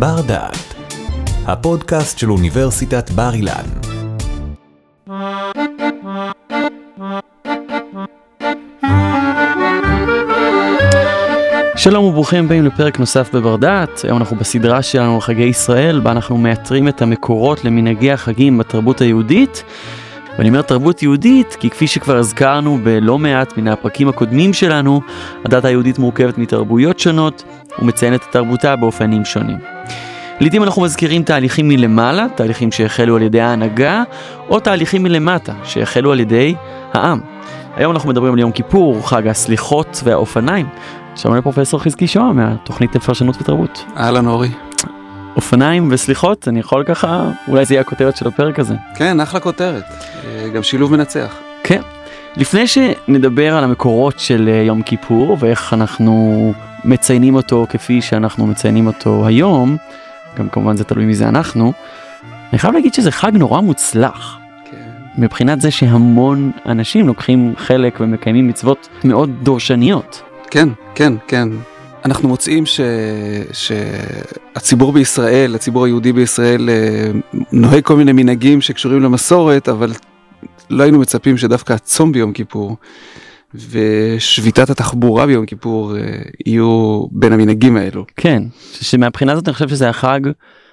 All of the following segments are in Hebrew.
בר דעת, הפודקאסט של אוניברסיטת בר אילן. שלום וברוכים הבאים לפרק נוסף בבר דעת, היום אנחנו בסדרה שלנו על חגי ישראל, בה אנחנו מאתרים את המקורות למנהגי החגים בתרבות היהודית. ואני אומר תרבות יהודית כי כפי שכבר הזכרנו בלא מעט מן הפרקים הקודמים שלנו, הדת היהודית מורכבת מתרבויות שונות ומציינת את תרבותה באופנים שונים. לעיתים אנחנו מזכירים תהליכים מלמעלה, תהליכים שהחלו על ידי ההנהגה, או תהליכים מלמטה, שהחלו על ידי העם. היום אנחנו מדברים על יום כיפור, חג הסליחות והאופניים. שלום לפרופסור חזקי שוהם מהתוכנית לפרשנות ותרבות. אהלן אורי. אופניים וסליחות, אני יכול ככה, אולי זה יהיה הכותרת של הפרק הזה. כן, אחלה כותרת. אה, גם שילוב מנצח. כן. לפני שנדבר על המקורות של אה, יום כיפור ואיך אנחנו מציינים אותו כפי שאנחנו מציינים אותו היום, גם כמובן זה תלוי מי זה אנחנו, אני חייב להגיד שזה חג נורא מוצלח. כן. מבחינת זה שהמון אנשים לוקחים חלק ומקיימים מצוות מאוד דורשניות. כן, כן, כן. אנחנו מוצאים ש... שהציבור בישראל, הציבור היהודי בישראל, אה, נוהג כל מיני מנהגים שקשורים למסורת, אבל לא היינו מצפים שדווקא הצום ביום כיפור ושביתת התחבורה ביום כיפור אה, יהיו בין המנהגים האלו. כן, שמבחינה הזאת אני חושב שזה החג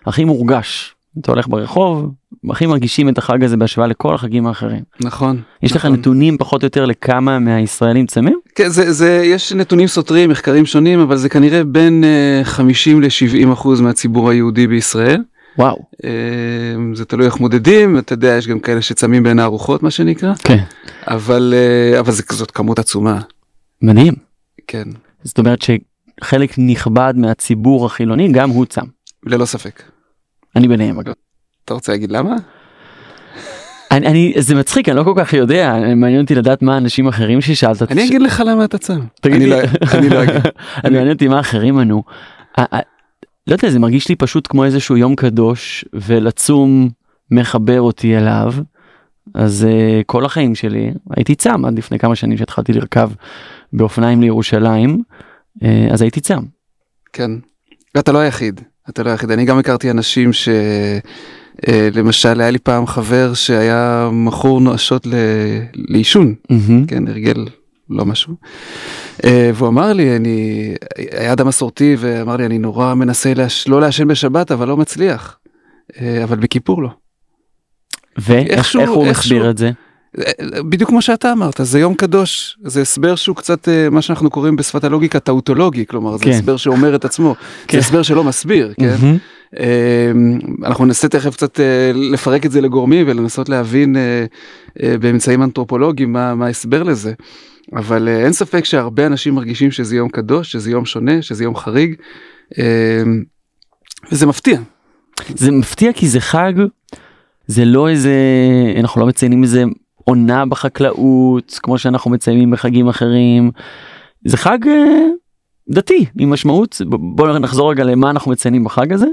הכי מורגש. אתה הולך ברחוב, הכי מרגישים את החג הזה בהשוואה לכל החגים האחרים. נכון. יש לך נכון. נתונים פחות או יותר לכמה מהישראלים צמים? כן, זה, זה, יש נתונים סותרים, מחקרים שונים, אבל זה כנראה בין uh, 50 ל-70 אחוז מהציבור היהודי בישראל. וואו. Uh, זה תלוי איך מודדים, אתה יודע, יש גם כאלה שצמים בין הארוחות, מה שנקרא, כן. אבל, uh, אבל זה, זאת כמות עצומה, מדהים. כן, זאת אומרת שחלק נכבד מהציבור החילוני גם הוא צם. ללא ספק. אני ביניהם אגב. אתה רוצה להגיד למה? אני, אני, זה מצחיק, אני לא כל כך יודע, מעניין אותי לדעת מה אנשים אחרים ששאלת. אני אגיד לך למה אתה צם. תגיד אני לי. לא- אני לא אגיד. אני מעניין אותי מה אחרים ענו. לא יודע, זה מרגיש לי פשוט כמו איזשהו יום קדוש, ולצום מחבר אותי אליו. אז uh, כל החיים שלי הייתי צם עד לפני כמה שנים שהתחלתי לרכב באופניים לירושלים, uh, אז הייתי צם. כן. ואתה לא היחיד, אתה לא היחיד. אני גם הכרתי אנשים ש... אה, למשל היה לי פעם חבר שהיה מכור נואשות. לעישון, מהמם. כן, הרגל לא משהו. אה, והוא אמר לי, אני, היה אדם מסורתי ואמר לי, אני נורא מנסה להש... לא לעשן בשבת, אבל לא מצליח. אה, אבל בכיפור לא. ואיך הוא מסביר את זה? בדיוק כמו שאתה אמרת, זה יום קדוש, זה הסבר שהוא קצת מה שאנחנו קוראים בשפת הלוגיקה טאוטולוגי, כלומר זה כן. הסבר שאומר את עצמו, כן. זה הסבר שלא מסביר, כן? מהמם. אה, אנחנו ננסה תכף קצת אה, לפרק את זה לגורמים ולנסות להבין אה, אה, באמצעים אנתרופולוגיים מה, מה ההסבר לזה. אבל אין ספק שהרבה אנשים מרגישים שזה יום קדוש, שזה יום שונה, שזה יום חריג, אה, וזה מפתיע. זה מפתיע כי זה חג, זה לא איזה, אנחנו לא מציינים איזה עונה בחקלאות, כמו שאנחנו מציינים בחגים אחרים. זה חג דתי, עם משמעות. בואו נחזור רגע למה אנחנו מציינים בחג הזה.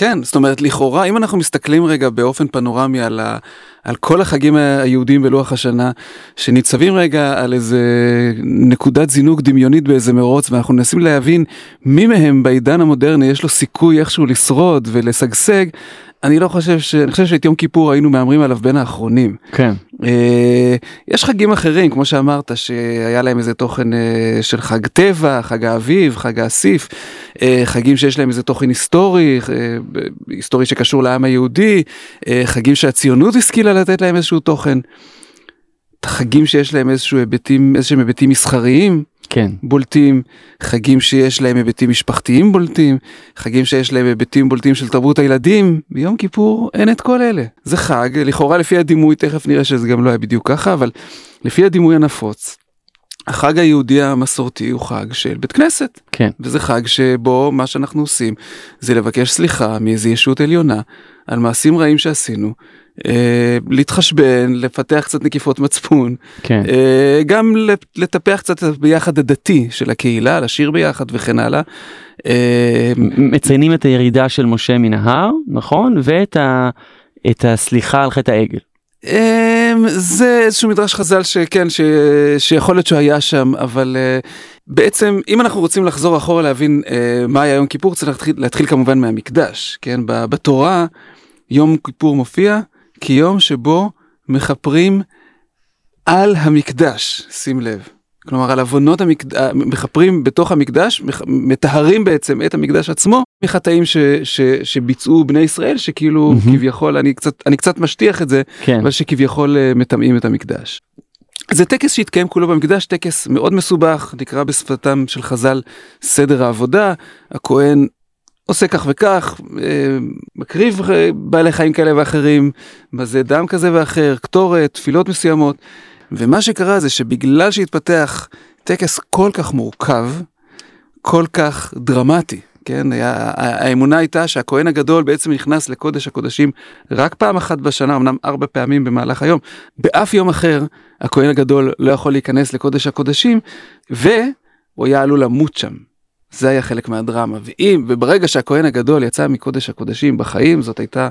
כן, זאת אומרת, לכאורה, אם אנחנו מסתכלים רגע באופן פנורמי על, ה, על כל החגים היהודיים בלוח השנה, שניצבים רגע על איזה נקודת זינוק דמיונית באיזה מרוץ, ואנחנו מנסים להבין מי מהם בעידן המודרני יש לו סיכוי איכשהו לשרוד ולשגשג, אני לא חושב ש... אני חושב שאת יום כיפור היינו מהמרים עליו בין האחרונים. כן. אה, יש חגים אחרים, כמו שאמרת, שהיה להם איזה תוכן אה, של חג טבע, חג האביב, חג האסיף, אה, חגים שיש להם איזה תוכן היסטורי, אה, היסטורי שקשור לעם היהודי, אה, חגים שהציונות השכילה לתת להם איזשהו תוכן. חגים שיש להם איזשהו היבטים, איזשהם היבטים מסחריים כן. בולטים, חגים שיש להם היבטים משפחתיים בולטים, חגים שיש להם היבטים בולטים של תרבות הילדים, ביום כיפור אין את כל אלה. זה חג, לכאורה לפי הדימוי, תכף נראה שזה גם לא היה בדיוק ככה, אבל לפי הדימוי הנפוץ, החג היהודי המסורתי הוא חג של בית כנסת, כן. וזה חג שבו מה שאנחנו עושים זה לבקש סליחה מאיזו ישות עליונה על מעשים רעים שעשינו, להתחשבן, לפתח קצת נקיפות מצפון, כן. אה, גם לט- לטפח קצת ביחד הדתי של הקהילה, לשיר ביחד וכן הלאה. אה, מציינים את הירידה של משה מן ההר, נכון? ואת ה... את הסליחה על חטא העגל. זה איזשהו מדרש חז"ל שכן, ש... שיכול להיות שהוא היה שם, אבל בעצם אם אנחנו רוצים לחזור אחורה להבין אה, מה היה יום כיפור צריך להתחיל, להתחיל כמובן מהמקדש כן בתורה יום כיפור מופיע כיום שבו מכפרים על המקדש שים לב כלומר על עוונות המקדש מכפרים בתוך המקדש מטהרים בעצם את המקדש עצמו מחטאים ש, ש, שביצעו בני ישראל שכאילו מהמם. כביכול אני קצת אני קצת משטיח את זה כן. אבל שכביכול אה, מטמאים את המקדש. זה טקס שהתקיים כולו במקדש, טקס מאוד מסובך, נקרא בשפתם של חז"ל סדר העבודה, הכהן עושה כך וכך, אה, מקריב אה, בעלי חיים כאלה ואחרים, מזה דם כזה ואחר, קטורת, תפילות מסוימות, ומה שקרה זה שבגלל שהתפתח טקס כל כך מורכב, כל כך דרמטי, כן, היה, האמונה הייתה שהכהן הגדול בעצם נכנס לקודש הקודשים רק פעם אחת בשנה, אמנם ארבע פעמים במהלך היום, באף יום אחר הכהן הגדול לא יכול להיכנס לקודש הקודשים, והוא היה עלול למות שם. זה היה חלק מהדרמה, ואם, וברגע שהכהן הגדול יצא מקודש הקודשים בחיים, זאת הייתה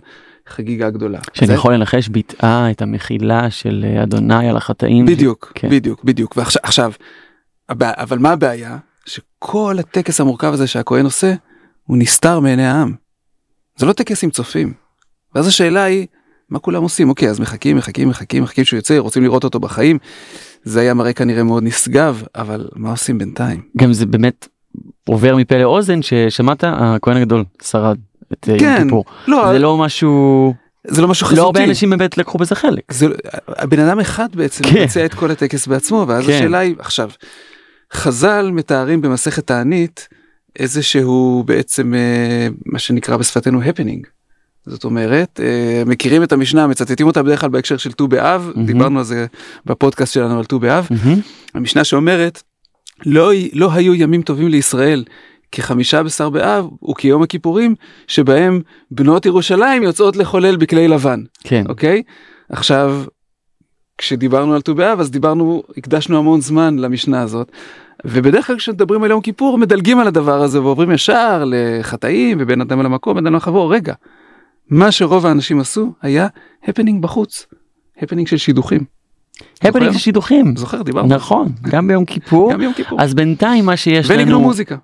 חגיגה גדולה. שאני זה- יכול לנחש ביטאה את המחילה של אה, אדוני על החטאים. בדיוק, כן. בדיוק, בדיוק. ועכשיו, אבל מה הבעיה? שכל הטקס המורכב הזה שהכהן עושה, הוא נסתר מעיני העם. זה לא טקס עם צופים. ואז השאלה היא, מה כולם עושים? אוקיי, אז מחכים, מחכים, מחכים, מחכים שהוא יוצא, רוצים לראות אותו בחיים. זה היה מראה כנראה מאוד נשגב, אבל מה עושים בינתיים? גם זה באמת עובר מפה לאוזן ששמעת הכהן הגדול שרד את אה, יום כן, כיפור. לא, זה לא משהו זה לא משהו חזותי. לא הרבה אנשים באמת לקחו בזה חלק. זה, הבן אדם אחד בעצם כן. מבצע את כל הטקס בעצמו, ואז כן. השאלה היא, עכשיו, חז"ל מתארים במסכת תענית איזה שהוא בעצם אה, מה שנקרא בשפתנו הפנינג. זאת אומרת, אה, מכירים את המשנה, מצטטים אותה בדרך כלל בהקשר של ט"ו באב, מהמם. דיברנו על זה בפודקאסט שלנו על ט"ו באב, מהמם. המשנה שאומרת, לא, לא היו ימים טובים לישראל כחמישה בשר באב וכיום הכיפורים, שבהם בנות ירושלים יוצאות לחולל בכלי לבן. כן. אוקיי? עכשיו, כשדיברנו על ט"ו באב אז דיברנו, הקדשנו המון זמן למשנה הזאת. ובדרך כלל כשמדברים על יום כיפור מדלגים על הדבר הזה ועוברים ישר לחטאים ובין אדם למקום בין אדם לחברו רגע. מה שרוב האנשים עשו היה הפנינג בחוץ. הפנינג של שידוכים. הפנינג? של שידוכים. זוכר דיברנו. נכון גם ביום כיפור. גם יום כיפור. אז בינתיים מה שיש לנו מוזיקה.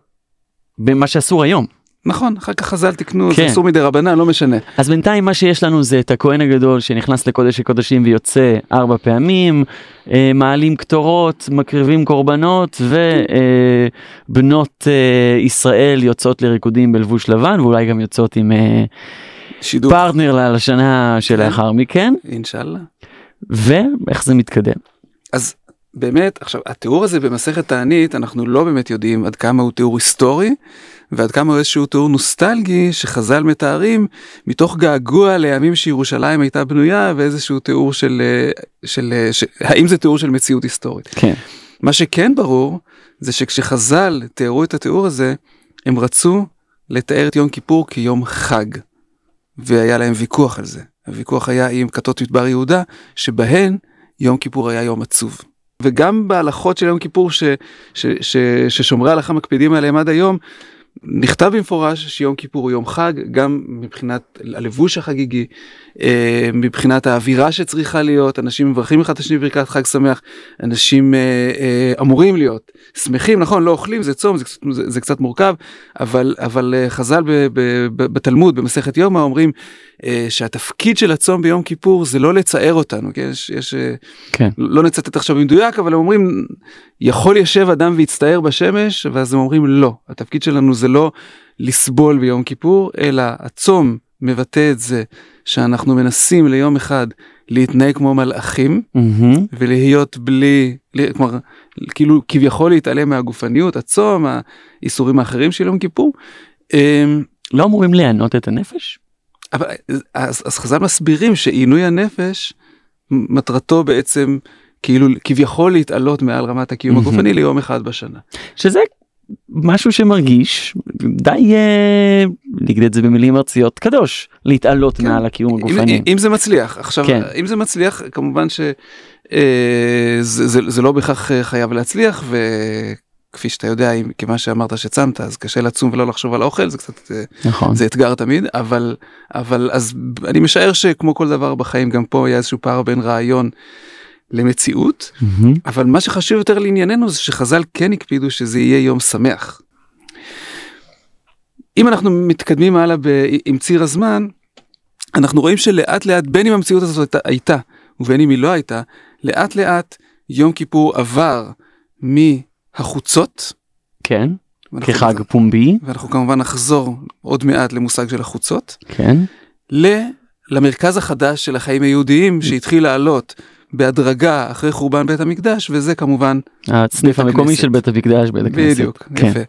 במה שאסור היום נכון אחר כך חז"ל תיקנו כן. זה אסור מדי רבנן לא משנה. אז בינתיים מה שיש לנו זה את הכהן הגדול שנכנס לקודש הקודשים ויוצא ארבע פעמים, אה, מעלים קטורות, מקריבים קורבנות ובנות אה, ישראל יוצאות לריקודים בלבוש לבן ואולי גם יוצאות עם אה, שידוך. פרטנר לשנה שלאחר מכן אינשאללה. ואיך זה מתקדם. אז באמת עכשיו התיאור הזה במסכת תענית אנחנו לא באמת יודעים עד כמה הוא תיאור היסטורי ועד כמה הוא איזשהו תיאור נוסטלגי שחז"ל מתארים מתוך געגוע לימים שירושלים הייתה בנויה ואיזשהו תיאור של, אה, של, אה, של האם זה תיאור של מציאות היסטורית. כן. מה שכן ברור זה שכשחז"ל תיארו את התיאור הזה הם רצו לתאר את יום כיפור כיום חג. והיה להם ויכוח על זה. הוויכוח היה עם כתות מדבר יהודה שבהן יום כיפור היה יום עצוב. וגם בהלכות של יום כיפור ש, ש, ש, ששומרי ההלכה מקפידים עליהם עד היום, נכתב במפורש שיום כיפור הוא יום חג, גם מבחינת הלבוש החגיגי, אה, מבחינת האווירה שצריכה להיות, אנשים מברכים אחד את השני בברכת חג שמח, אנשים אה, אה, אמורים להיות שמחים, נכון, לא אוכלים, זה צום, זה, קצת- זה, זה קצת מורכב, אבל, אבל חז"ל ב, ב, ב, בתלמוד, במסכת יומא, אומרים שהתפקיד של הצום ביום כיפור זה לא לצער אותנו, כן? יש, יש כן. לא נצטט עכשיו במדויק אבל הם אומרים יכול ישב אדם ויצטער בשמש ואז הם אומרים לא התפקיד שלנו זה לא לסבול ביום כיפור אלא הצום מבטא את זה שאנחנו מנסים ליום אחד להתנהג כמו מלאכים מהמם. ולהיות בלי לי- כלומר כאילו כביכול להתעלם מהגופניות הצום האיסורים האחרים של יום כיפור. אמ, לא אמורים לענות את הנפש? אבל אז, אז חז"ל מסבירים שעינוי הנפש מטרתו בעצם כאילו כביכול להתעלות מעל רמת הקיום מהמם. הגופני ליום אחד בשנה. שזה משהו שמרגיש די אה, נגיד את זה במילים ארציות קדוש להתעלות כן. מעל הקיום הגופני. אם, אם זה מצליח עכשיו כן. אם זה מצליח כמובן שזה זה, זה, זה לא בהכרח אה, חייב להצליח וכפי שאתה יודע אם כמה שאמרת שצמת אז קשה לצום ולא לחשוב על האוכל זה קצת אה, נכון. זה אתגר תמיד אבל אבל אז אני משער שכמו כל דבר בחיים גם פה היה איזשהו פער בין רעיון למציאות, מהמם. אבל מה שחשוב יותר לענייננו זה שחז"ל כן הקפידו שזה יהיה יום שמח. אם אנחנו מתקדמים הלאה ב- עם ציר הזמן, אנחנו רואים שלאט לאט, בין אם המציאות הזאת הייתה, הייתה ובין אם היא לא הייתה, לאט לאט יום כיפור עבר מהחוצות. כן, כחג פומבי, ואנחנו כמובן נחזור עוד מעט למושג של החוצות, כן, ל- למרכז החדש של החיים היהודיים שהתחיל לעלות בהדרגה אחרי חורבן בית המקדש, וזה כמובן הסניף בית המקומי הכנסת. של בית המקדש, בית הכנסת. בדיוק, כן. יפה.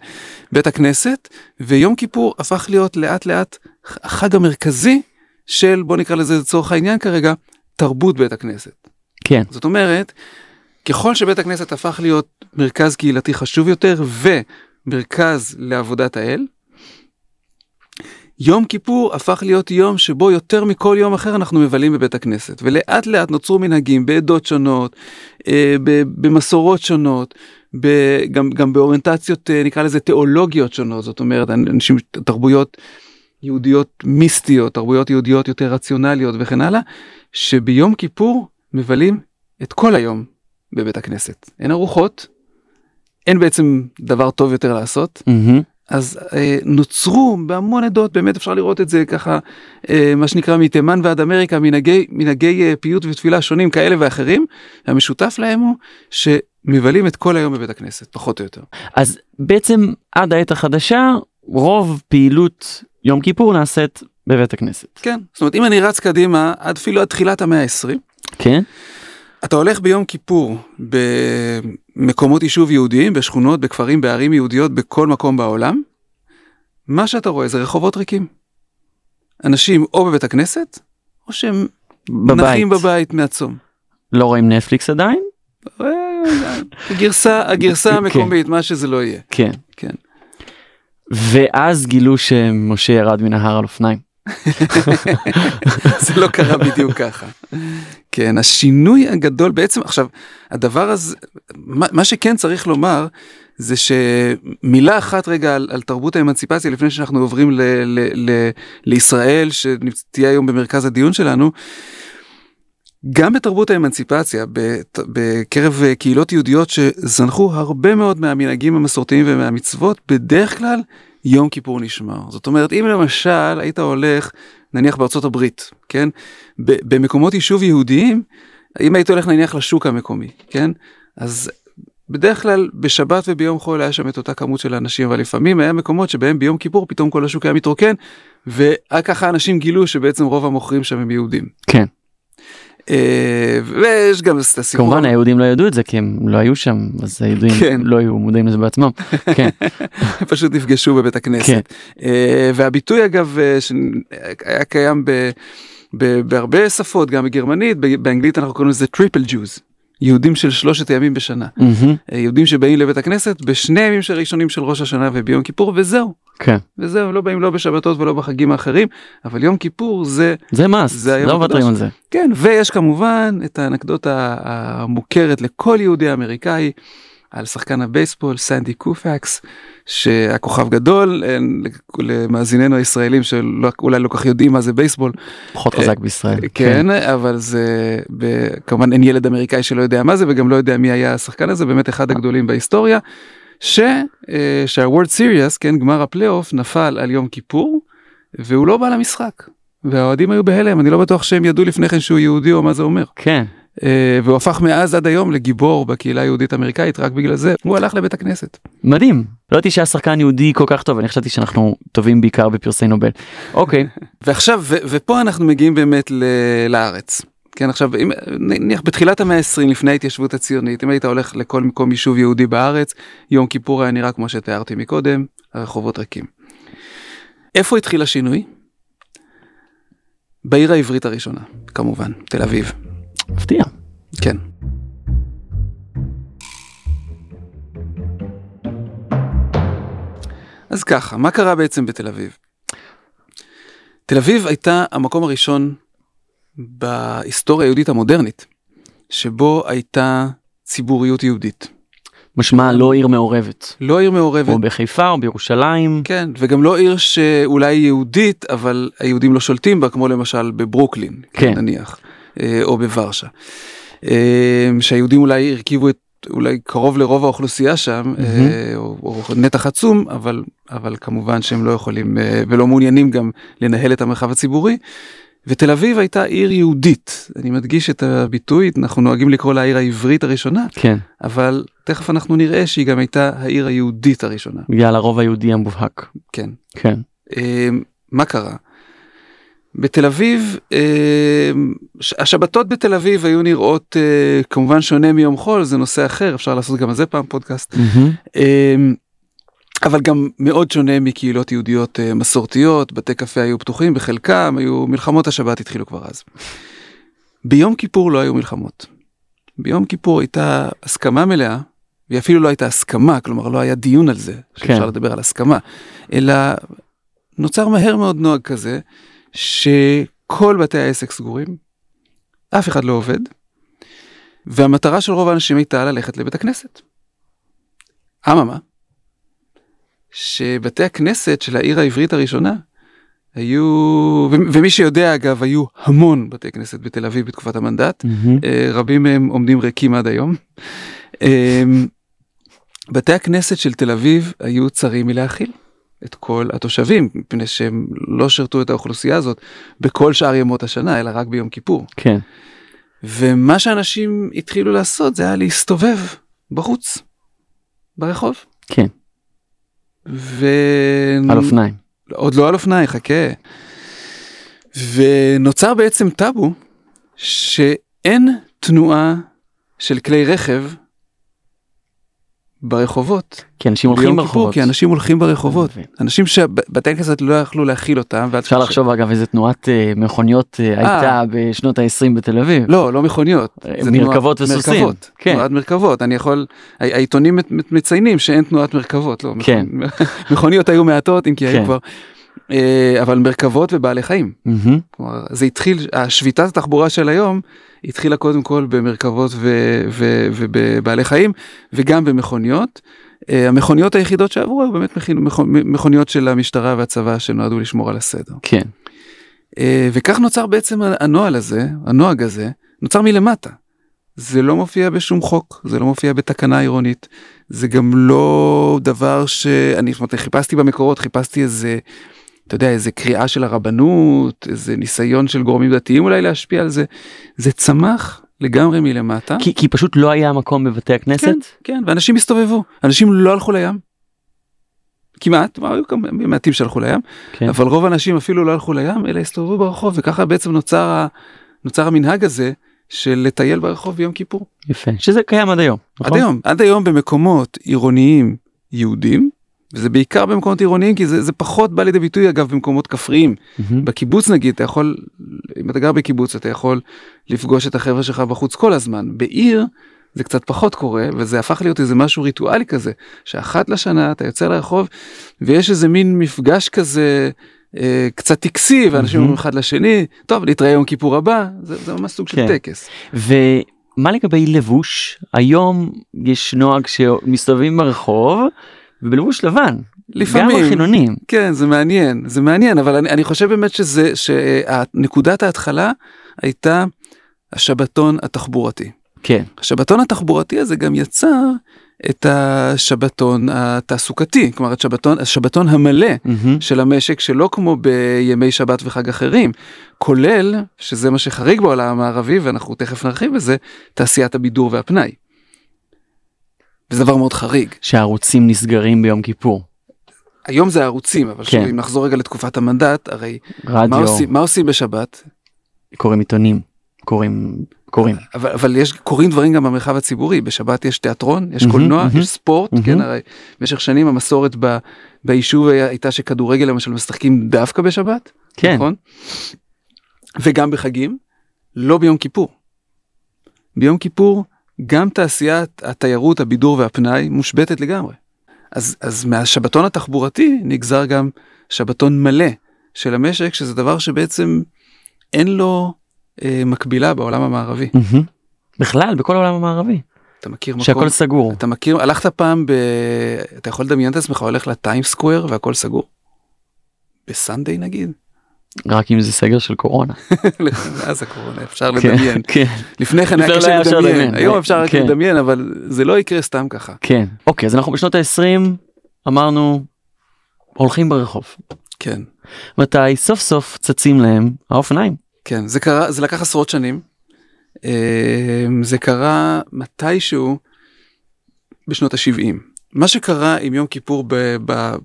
בית הכנסת, ויום כיפור הפך להיות לאט לאט החג המרכזי של, בוא נקרא לזה לצורך העניין כרגע, תרבות בית הכנסת. כן, זאת אומרת, ככל שבית הכנסת הפך להיות מרכז קהילתי חשוב יותר ומרכז לעבודת האל, יום כיפור הפך להיות יום שבו יותר מכל יום אחר אנחנו מבלים בבית הכנסת ולאט לאט נוצרו מנהגים בעדות שונות, אה, במסורות שונות, גם, גם באוריינטציות אה, נקרא לזה תיאולוגיות שונות זאת אומרת אנשים תרבויות יהודיות מיסטיות תרבויות יהודיות יותר רציונליות וכן הלאה שביום כיפור מבלים את כל היום בבית הכנסת אין ארוחות אין בעצם דבר טוב יותר לעשות מהמם. אז אה, נוצרו בהמון עדות באמת אפשר לראות את זה ככה אה, מה שנקרא מתימן ועד אמריקה מנהגי מנהגי אה, פיוט ותפילה שונים כאלה ואחרים המשותף להם הוא שמבלים את כל היום בבית הכנסת פחות או יותר. אז בעצם עד העת החדשה, רוב פעילות יום כיפור נעשית בבית הכנסת. כן זאת אומרת אם אני רץ קדימה עד אפילו עד תחילת המאה ה-20 כן? אתה הולך ביום כיפור במקומות יישוב יהודיים בשכונות בכפרים בערים יהודיות בכל מקום בעולם. מה שאתה רואה זה רחובות ריקים. אנשים או בבית הכנסת או שהם בבית. נחים בבית מהצום. לא רואים נטפליקס עדיין? אה, הגרסה הגרסה כן. המקומית מה שזה לא יהיה. כן. כן. ואז גילו שמשה ירד מן ההר על אופניים. זה לא קרה בדיוק ככה. כן השינוי הגדול בעצם עכשיו הדבר הזה מה, מה שכן צריך לומר זה שמילה אחת רגע על, על תרבות האמנציפציה לפני שאנחנו עוברים ל, ל, ל, לישראל שתהיה היום במרכז הדיון שלנו. גם בתרבות האמנציפציה בת- בקרב קהילות יהודיות שזנחו הרבה מאוד מהמנהגים המסורתיים ומהמצוות בדרך כלל יום כיפור נשמר זאת אומרת אם למשל היית הולך נניח בארצות הברית כן במקומות יישוב יהודיים אם היית הולך נניח לשוק המקומי כן אז בדרך כלל בשבת וביום חול היה שם את אותה כמות של אנשים אבל לפעמים היה מקומות שבהם ביום כיפור פתאום כל השוק היה מתרוקן ורק ככה אנשים גילו שבעצם רוב המוכרים שם הם יהודים. כן. אה, ויש גם את הסיפור. כמובן היהודים לא ידעו את זה כי הם לא היו שם אז היהודים כן. לא היו מודעים לזה בעצמם. כן. פשוט נפגשו בבית הכנסת. כן. אה, והביטוי אגב אה, שהיה קיים ב, בהרבה שפות גם בגרמנית באנגלית אנחנו קוראים לזה triple Jews. יהודים של שלושת הימים בשנה. אה, יהודים שבאים לבית הכנסת בשני הימים הראשונים של ראש השנה וביום כיפור וזהו. כן. וזהו לא באים לא בשבתות ולא בחגים האחרים אבל יום כיפור זה זה מס. זה לא. מוותרים על זה. כן ויש כמובן את האנקדוטה המוכרת לכל יהודי אמריקאי על שחקן הבייסבול סנדי קופקס שהיה כוכב גדול אה, למאזיננו הישראלים שאולי לא כך יודעים מה זה בייסבול פחות חזק בישראל. כן אבל זה כמובן אין ילד אמריקאי שלא יודע מה זה וגם לא יודע מי היה השחקן הזה באמת אחד הגדולים בהיסטוריה. ש- אה, שה World Series כן גמר הפלייאוף נפל על יום כיפור והוא לא בא למשחק. והאוהדים היו בהלם אני לא בטוח שהם ידעו לפני כן שהוא יהודי או מה זה אומר. כן. אה, והוא הפך מאז עד היום לגיבור בקהילה היהודית אמריקאית רק בגלל זה הוא הלך לבית הכנסת. מדהים. לא ידעתי שהיה שחקן יהודי כל כך טוב אני חשבתי שאנחנו טובים בעיקר בפרסי נובל. אוקיי. ועכשיו ופה אנחנו מגיעים באמת לארץ. כן עכשיו אם נניח בתחילת המאה ה-20 לפני ההתיישבות הציונית אם היית הולך לכל מקום יישוב יהודי בארץ יום כיפור היה נראה כמו שתיארתי מקודם הרחובות ריקים. איפה התחיל השינוי? בעיר העברית הראשונה כמובן תל אביב מפתיע. כן. אז ככה, מה קרה בעצם בתל אביב? תל אביב הייתה המקום הראשון בהיסטוריה היהודית המודרנית, שבו הייתה ציבוריות יהודית. משמע לא עיר מעורבת. לא עיר מעורבת, או בחיפה או בירושלים. כן, וגם לא עיר שאולי יהודית, אבל היהודים לא שולטים בה, כמו למשל בברוקלין, כן. נניח, או בוורשה. אה, שהיהודים אולי הרכיבו את אולי קרוב לרוב האוכלוסייה שם אה, או, או נתח עצום אבל אבל כמובן שהם לא יכולים אה, ולא מעוניינים גם לנהל את המרחב הציבורי. ותל אביב הייתה עיר יהודית אני מדגיש את הביטוי אנחנו נוהגים לקרוא לה העיר העברית הראשונה כן. אבל תכף אנחנו נראה שהיא גם הייתה העיר היהודית הראשונה בגלל הרוב היהודי המובהק. כן כן. אה, מה קרה? בתל אביב, אה, השבתות בתל אביב היו נראות אה, כמובן שונה מיום חול, זה נושא אחר, אפשר לעשות גם על זה פעם פודקאסט, מהמם. אה, אבל גם מאוד שונה מקהילות יהודיות אה, מסורתיות, בתי קפה היו פתוחים, בחלקם היו, מלחמות השבת התחילו כבר אז. ביום כיפור לא היו מלחמות. ביום כיפור הייתה הסכמה מלאה, והיא אפילו לא הייתה הסכמה, כלומר לא היה דיון על זה, שאפשר כן. לדבר על הסכמה, אלא נוצר מהר מאוד נוהג כזה, שכל בתי העסק סגורים, אף אחד לא עובד, והמטרה של רוב האנשים הייתה ללכת לבית הכנסת. אממה, שבתי הכנסת של העיר העברית הראשונה היו, ו- ומי שיודע אגב, היו המון בתי כנסת בתל אביב בתקופת המנדט. אה, רבים מהם עומדים ריקים עד היום. אה, בתי הכנסת של תל אביב היו צרים מלהכיל את כל התושבים, מפני שהם לא שירתו את האוכלוסייה הזאת בכל שאר ימות השנה, אלא רק ביום כיפור. כן. ומה שאנשים התחילו לעשות זה היה להסתובב בחוץ, ברחוב. כן. ו... על אופניים. עוד לא על אופניים, חכה. ונוצר בעצם טאבו שאין תנועה של כלי רכב ברחובות. כי אנשים הולכים ביום כיפור, ברחובות. כי אנשים הולכים ברחובות. אנשים שבתי כנסת לא יכלו להכיל אותם. אפשר לחשוב אגב איזה תנועת אה, מכוניות אה, הייתה בשנות ה-20 בתל אביב. לא, לא מכוניות. אה, מרכבות וסוסים. מרכבות, כן. תנועת מרכבות. אני יכול, העיתונים מצ- מצ- מציינים שאין תנועת מרכבות. לא, כן. מכונ- מכוניות היו מעטות, אם כי היו כן. כבר. אה, אבל מרכבות ובעלי חיים. כלומר, זה התחיל, השביתת התחבורה של היום התחילה קודם כל במרכבות ו- ו- ובבעלי חיים וגם במכוניות. אה, המכוניות היחידות שעברו היו באמת מכוניות של המשטרה והצבא שנועדו לשמור על הסדר. כן. אה, וכך נוצר בעצם הנוהל הזה, הנוהג הזה, נוצר מלמטה. זה לא מופיע בשום חוק, זה לא מופיע בתקנה עירונית, זה גם לא דבר שאני זאת אומרת, חיפשתי במקורות, חיפשתי איזה, אתה יודע, איזה קריאה של הרבנות, איזה ניסיון של גורמים דתיים אולי להשפיע על זה, זה צמח לגמרי מלמטה. כי, כי פשוט לא היה מקום בבתי הכנסת? כן, כן, ואנשים הסתובבו, אנשים לא הלכו לים. כמעט, היו כמה מעטים שהלכו לים, כן. אבל רוב האנשים אפילו לא הלכו לים אלא הסתובבו ברחוב וככה בעצם נוצר נוצר המנהג הזה של לטייל ברחוב ביום כיפור. יפה. שזה קיים עד היום. נכון? עד היום עד היום במקומות עירוניים יהודים וזה בעיקר במקומות עירוניים כי זה, זה פחות בא לידי ביטוי אגב במקומות כפריים מהמם. בקיבוץ נגיד אתה יכול אם אתה גר בקיבוץ אתה יכול לפגוש את החבר'ה שלך בחוץ כל הזמן בעיר זה קצת פחות קורה וזה הפך להיות איזה משהו ריטואלי כזה שאחת לשנה אתה יוצא לרחוב ויש איזה מין מפגש כזה אה, קצת טקסי ואנשים. אומרים אחד לשני טוב נתראה יום כיפור הבא זה, זה ממש סוג של כן. טקס. ומה לגבי לבוש? היום יש נוהג שמסתובבים ברחוב ובלבוש לבן. לפעמים. גם החילונים. כן זה מעניין זה מעניין אבל אני, אני חושב באמת שזה שנקודת ההתחלה הייתה השבתון התחבורתי. כן. השבתון התחבורתי הזה גם יצר את השבתון התעסוקתי כלומר את שבתון השבתון המלא מהמם. של המשק שלא כמו בימי שבת וחג אחרים כולל שזה מה שחריג בעולם המערבי ואנחנו תכף נרחיב בזה תעשיית הבידור והפנאי. זה דבר מאוד חריג שהערוצים נסגרים ביום כיפור. היום זה הערוצים אבל כן. אם נחזור רגע לתקופת המנדט הרי מה רדיו, עושים מה עושים בשבת קוראים עיתונים, קוראים, קוראים. אבל, אבל יש קורים דברים גם במרחב הציבורי בשבת יש תיאטרון יש מהמם, קולנוע מהמם. יש ספורט מהמם. כן הרי במשך שנים המסורת ב, ביישוב היה- הייתה שכדורגל למשל משחקים דווקא בשבת כן. נכון וגם בחגים לא ביום כיפור. ביום כיפור גם תעשיית התיירות הבידור והפנאי מושבתת לגמרי. אז אז מהשבתון התחבורתי נגזר גם שבתון מלא של המשק שזה דבר שבעצם אין לו אה, מקבילה בעולם המערבי. מהמם. בכלל, בכל העולם המערבי. אתה מכיר מקום? שהכל סגור. אתה מכיר הלכת פעם ב... אתה יכול לדמיין את עצמך הולך לטיים סקוויר והכל סגור? בסנדיי נגיד? רק אם זה סגר של קורונה. מאז הקורונה אפשר כן, לדמיין. כן, לפני כן היה לא קשה אפשר לדמיין. היום אפשר רק כן. לדמיין אבל זה לא יקרה סתם ככה. כן. אוקיי, אז אנחנו בשנות ה-20 אמרנו הולכים ברחוב. כן. מתי סוף סוף צצים להם האופניים. כן, זה קרה, זה לקח עשרות שנים. אה, זה קרה מתישהו בשנות ה-70. מה שקרה עם יום כיפור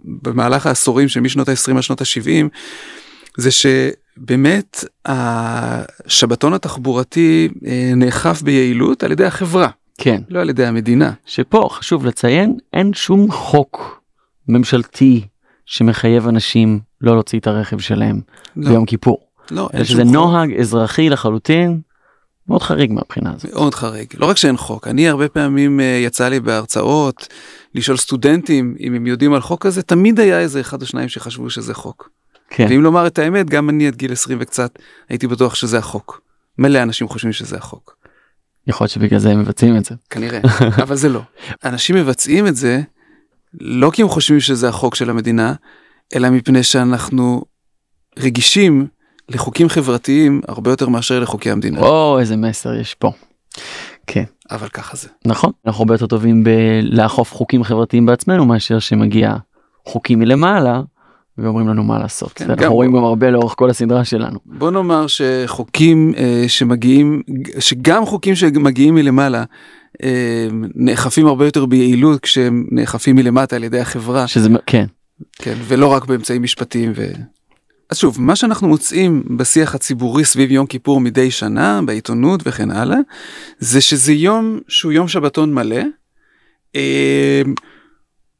במהלך העשורים שמשנות ה-20 עד שנות ה-70, זה שבאמת השבתון התחבורתי אה, נאכף ביעילות על ידי החברה, כן. לא על ידי המדינה. שפה חשוב לציין אין שום חוק ממשלתי שמחייב אנשים לא להוציא את הרכב שלהם לא, ביום כיפור. לא, אין שום שזה חוק. נוהג אזרחי לחלוטין מאוד חריג מהבחינה הזאת. מאוד חריג. לא רק שאין חוק, אני הרבה פעמים אה, יצא לי בהרצאות לשאול סטודנטים אם הם יודעים על חוק כזה, תמיד היה איזה אחד או שניים שחשבו שזה חוק. כן. ואם לומר את האמת, גם אני עד גיל 20 וקצת הייתי בטוח שזה החוק. מלא אנשים חושבים שזה החוק. יכול להיות שבגלל זה הם מבצעים את זה. כנראה, אבל זה לא. אנשים מבצעים את זה לא כי הם חושבים שזה החוק של המדינה, אלא מפני שאנחנו רגישים לחוקים חברתיים הרבה יותר מאשר לחוקי המדינה. או איזה מסר יש פה. כן. אבל ככה זה. נכון אנחנו הרבה יותר טובים בלאכוף חוקים חברתיים בעצמנו מאשר שמגיע חוקים מלמעלה ואומרים לנו מה לעשות. כן, גם אנחנו רואים. גם הרבה לאורך כל הסדרה שלנו. בוא נאמר שחוקים אה, שמגיעים, שגם חוקים שמגיעים מלמעלה, אה, נאכפים הרבה יותר ביעילות כשהם נאכפים מלמטה על ידי החברה, שזה כן כן, ולא רק באמצעים משפטיים. ו... אז שוב, מה שאנחנו מוצאים בשיח הציבורי סביב יום כיפור מדי שנה, בעיתונות וכן הלאה, זה שזה יום שהוא יום שבתון מלא. אה,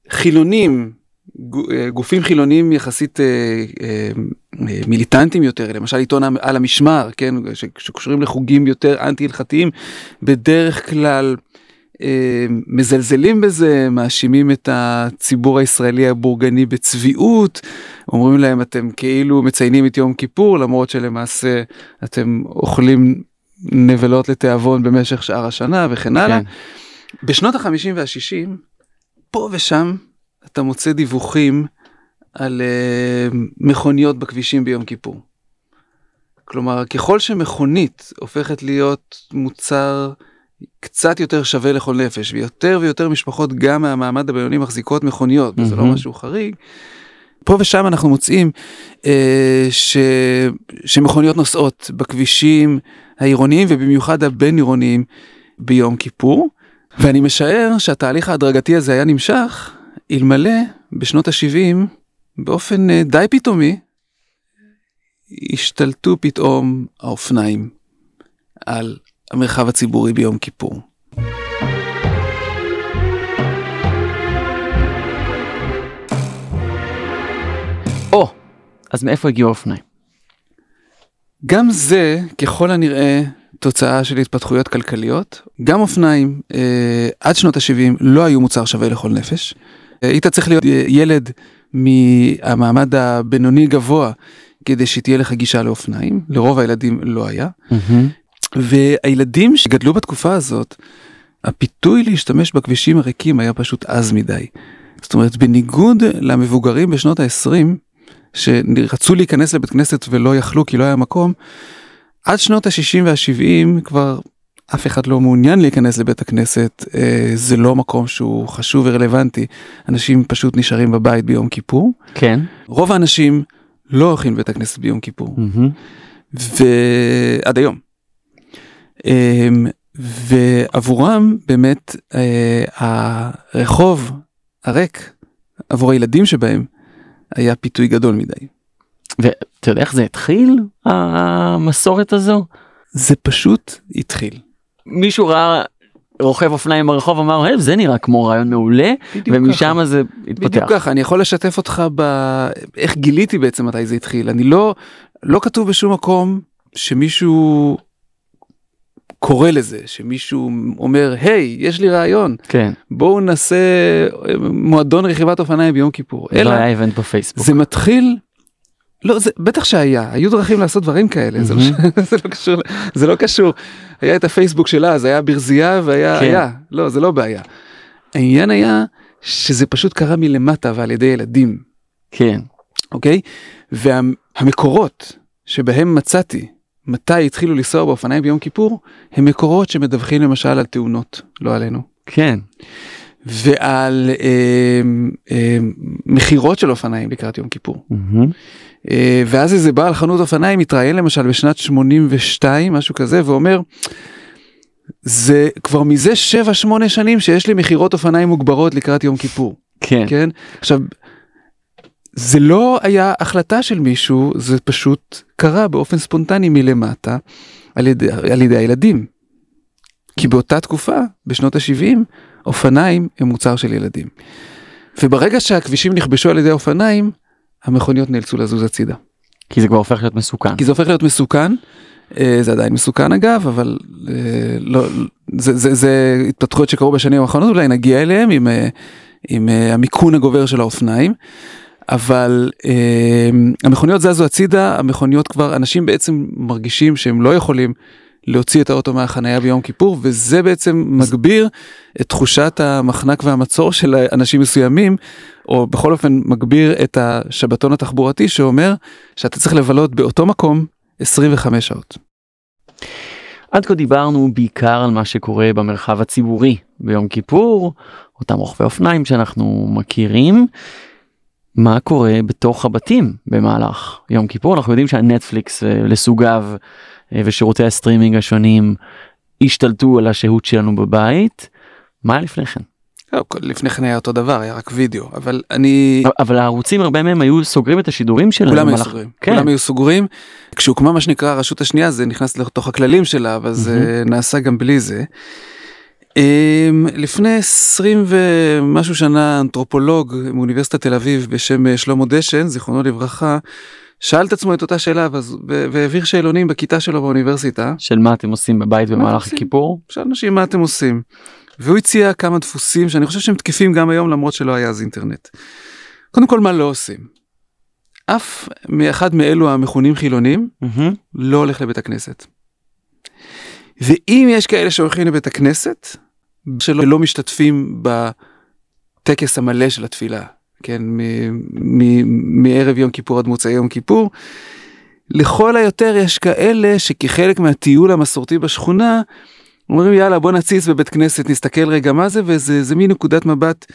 חילונים, גופים חילונים יחסית אה, אה, אה, מיליטנטים יותר, למשל עיתון על המשמר, כן, שקשורים לחוגים יותר אנטי הלכתיים, בדרך כלל אה, מזלזלים בזה, מאשימים את הציבור הישראלי הבורגני בצביעות, אומרים להם אתם כאילו מציינים את יום כיפור למרות שלמעשה אתם אוכלים נבלות לתיאבון במשך שאר השנה וכן הלאה. כן. בשנות החמישים והשישים, פה ושם אתה מוצא דיווחים על uh, מכוניות בכבישים ביום כיפור. כלומר, ככל שמכונית הופכת להיות מוצר קצת יותר שווה לכל נפש, ויותר ויותר משפחות גם מהמעמד הבינוני מחזיקות מכוניות, וזה לא. משהו חריג, פה ושם אנחנו מוצאים אה, ש... שמכוניות נוסעות בכבישים העירוניים ובמיוחד הבין עירוניים ביום כיפור. ואני משער שהתהליך ההדרגתי הזה היה נמשך אלמלא בשנות ה-70 באופן אה, די פתאומי השתלטו פתאום האופניים על המרחב הציבורי ביום כיפור. או אז מאיפה הגיעו האופניים? גם זה ככל הנראה תוצאה של התפתחויות כלכליות. גם אופניים אה, עד שנות ה-70 לא היו מוצר שווה לכל נפש. היית צריך להיות אה, ילד מהמעמד הבינוני גבוה כדי שתהיה לך גישה לאופניים, לרוב הילדים לא היה. והילדים שגדלו בתקופה הזאת, הפיתוי להשתמש בכבישים הריקים היה פשוט עז מדי. זאת אומרת, בניגוד למבוגרים בשנות ה-20, שרצו להיכנס לבית כנסת ולא יכלו כי לא היה מקום, עד שנות ה-60 וה-70 כבר אף אחד לא מעוניין להיכנס לבית הכנסת, אה, זה לא מקום שהוא חשוב ורלוונטי, אנשים פשוט נשארים בבית ביום כיפור. כן. רוב האנשים לא הולכים לבית הכנסת ביום כיפור. מהמם. ועד היום. אמ, ועבורם באמת אה, הרחוב הריק עבור הילדים שבהם היה פיתוי גדול מדי. ואתה יודע איך זה התחיל המסורת הזו? זה פשוט התחיל. מישהו ראה רוכב אופניים ברחוב אמר "היי, זה נראה כמו רעיון מעולה בדיוק ומשם ככה. זה בדיוק התפתח. ככה אני יכול לשתף אותך באיך גיליתי בעצם מתי זה התחיל אני לא לא כתוב בשום מקום שמישהו קורא לזה שמישהו אומר היי יש לי רעיון כן. בואו נעשה מועדון רכיבת אופניים ביום כיפור אלא אלא היה איבנט בפייסבוק. זה מתחיל. לא זה בטח שהיה היו דרכים לעשות דברים כאלה זה, לא, זה לא קשור זה לא קשור היה את הפייסבוק שלה אז היה ברזייה והיה כן. היה לא זה לא בעיה. העניין היה שזה פשוט קרה מלמטה ועל ידי ילדים כן. אוקיי והמקורות שבהם מצאתי מתי התחילו לנסוע באופניים ביום כיפור, הם מקורות שמדווחים למשל על תאונות, לא עלינו. כן. ועל אה, אה, מכירות של אופניים לקראת יום כיפור. מהמם. אה, ואז איזה בעל חנות אופניים מתראיין למשל בשנת 82 משהו כזה ואומר זה כבר מזה 7-8 שנים שיש לי מכירות אופניים מוגברות לקראת יום כיפור. כן. כן עכשיו זה לא היה החלטה של מישהו זה פשוט קרה באופן ספונטני מלמטה על ידי, על ידי הילדים. כי באותה תקופה בשנות ה-70 אופניים הם מוצר של ילדים. וברגע שהכבישים נכבשו על ידי אופניים המכוניות נאלצו לזוז הצידה. כי זה כבר הופך להיות מסוכן. כי זה הופך להיות מסוכן. אה, זה עדיין מסוכן אגב אבל אה, לא זה זה זה התפתחויות שקרו בשנים האחרונות אולי נגיע אליהם עם אה, עם המיכון הגובר של האופניים. אבל אה, המכוניות זזו הצידה המכוניות כבר אנשים בעצם מרגישים שהם לא יכולים להוציא את האוטו מהחנייה ביום כיפור וזה בעצם מגביר את תחושת המחנק והמצור של אנשים מסוימים או בכל אופן מגביר את השבתון התחבורתי שאומר שאתה צריך לבלות באותו מקום 25 שעות. עד כה דיברנו בעיקר על מה שקורה במרחב הציבורי ביום כיפור, אותם רוכבי אופניים שאנחנו מכירים. מה קורה בתוך הבתים במהלך יום כיפור? אנחנו יודעים שהנטפליקס אה, לסוגיו אה, ושירותי הסטרימינג השונים השתלטו על השהות שלנו בבית. מה לפני כן? לא, לפני כן היה אותו דבר היה רק וידאו אבל אני אבל הערוצים הרבה מהם היו סוגרים את השידורים שלהם. כולם היו סוגרים כן. כולם היו סוגרים כשהוקמה מה שנקרא הרשות השנייה זה נכנס לתוך הכללים שלה אבל זה נעשה גם בלי זה. אמ, לפני 20 ומשהו שנה אנתרופולוג מאוניברסיטת תל אביב בשם אה, שלמה דשן זיכרונו לברכה שאל את עצמו את אותה שאלה והעביר שאלונים בכיתה שלו באוניברסיטה של מה אתם עושים בבית במהלך? הכיפור? שאל אנשים מה אתם עושים. והוא הציע כמה דפוסים שאני חושב שהם תקפים גם היום למרות שלא היה אז אינטרנט. קודם כל מה לא עושים. אף מאחד מאלו המכונים חילונים מהמם. לא הולך לבית הכנסת. ואם יש כאלה שהולכים לבית הכנסת שלא לא משתתפים בטקס המלא של התפילה כן מ- מ- מערב יום כיפור עד מוצאי יום כיפור. לכל היותר יש כאלה שכחלק מהטיול המסורתי בשכונה אומרים יאללה בוא נציץ בבית כנסת נסתכל רגע מה זה וזה זה מין נקודת מבט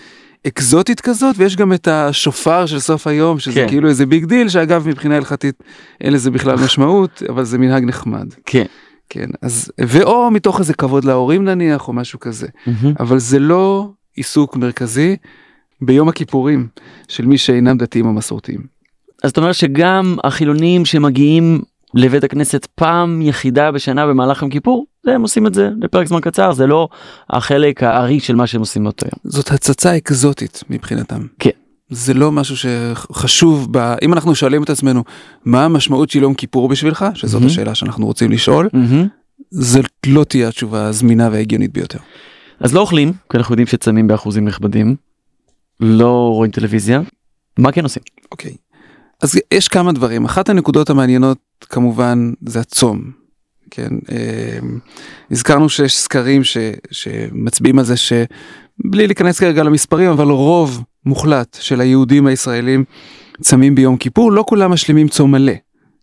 אקזוטית כזאת ויש גם את השופר של סוף היום שזה כן. כאילו איזה big deal שאגב מבחינה הלכתית אין לזה בכלל משמעות אבל זה מנהג נחמד כן. כן אז ואו מתוך איזה כבוד להורים נניח או משהו כזה מהמם. אבל זה לא עיסוק מרכזי ביום הכיפורים של מי שאינם דתיים או מסורתיים. אז זאת אומרת שגם החילונים שמגיעים לבית הכנסת פעם יחידה בשנה במהלך יום כיפור, הם עושים את זה לפרק זמן קצר, זה לא החלק הארי של מה שהם עושים באותו יום. זאת הצצה אקזוטית מבחינתם. כן. זה לא משהו שחשוב ב... אם אנחנו שואלים את עצמנו מה המשמעות של יום כיפור בשבילך שזאת מהמם. השאלה שאנחנו רוצים לשאול מהמם. זה לא תהיה התשובה הזמינה וההגיונית ביותר. אז לא אוכלים, כי אנחנו יודעים שצמים באחוזים נכבדים, לא רואים טלוויזיה, מה כן עושים? אוקיי. אז יש כמה דברים אחת הנקודות המעניינות כמובן זה הצום. כן אה, הזכרנו שיש סקרים ש, שמצביעים על זה שבלי להיכנס כרגע למספרים אבל רוב מוחלט של היהודים הישראלים צמים ביום כיפור לא כולם משלימים צום מלא.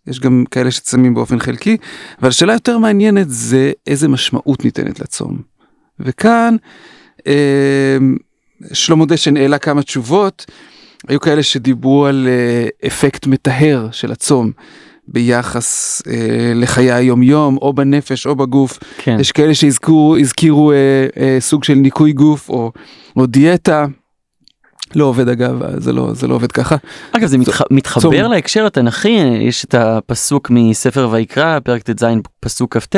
יש גם כאלה שצמים באופן חלקי אבל השאלה יותר מעניינת זה איזה משמעות ניתנת לצום. וכאן אה, שלמה דשן העלה כמה תשובות היו כאלה שדיברו על אה, אפקט מטהר של הצום ביחס אה, לחיי היום יום או בנפש או בגוף כן. יש כאלה שהזכירו הזכירו אה, אה, סוג של ניקוי גוף או, או דיאטה. לא עובד אגב זה לא זה לא עובד ככה אגב זה מתח... מתחבר צום. להקשר התנ"כי יש את הפסוק מספר ויקרא פרק ט"ז פסוק כ"ט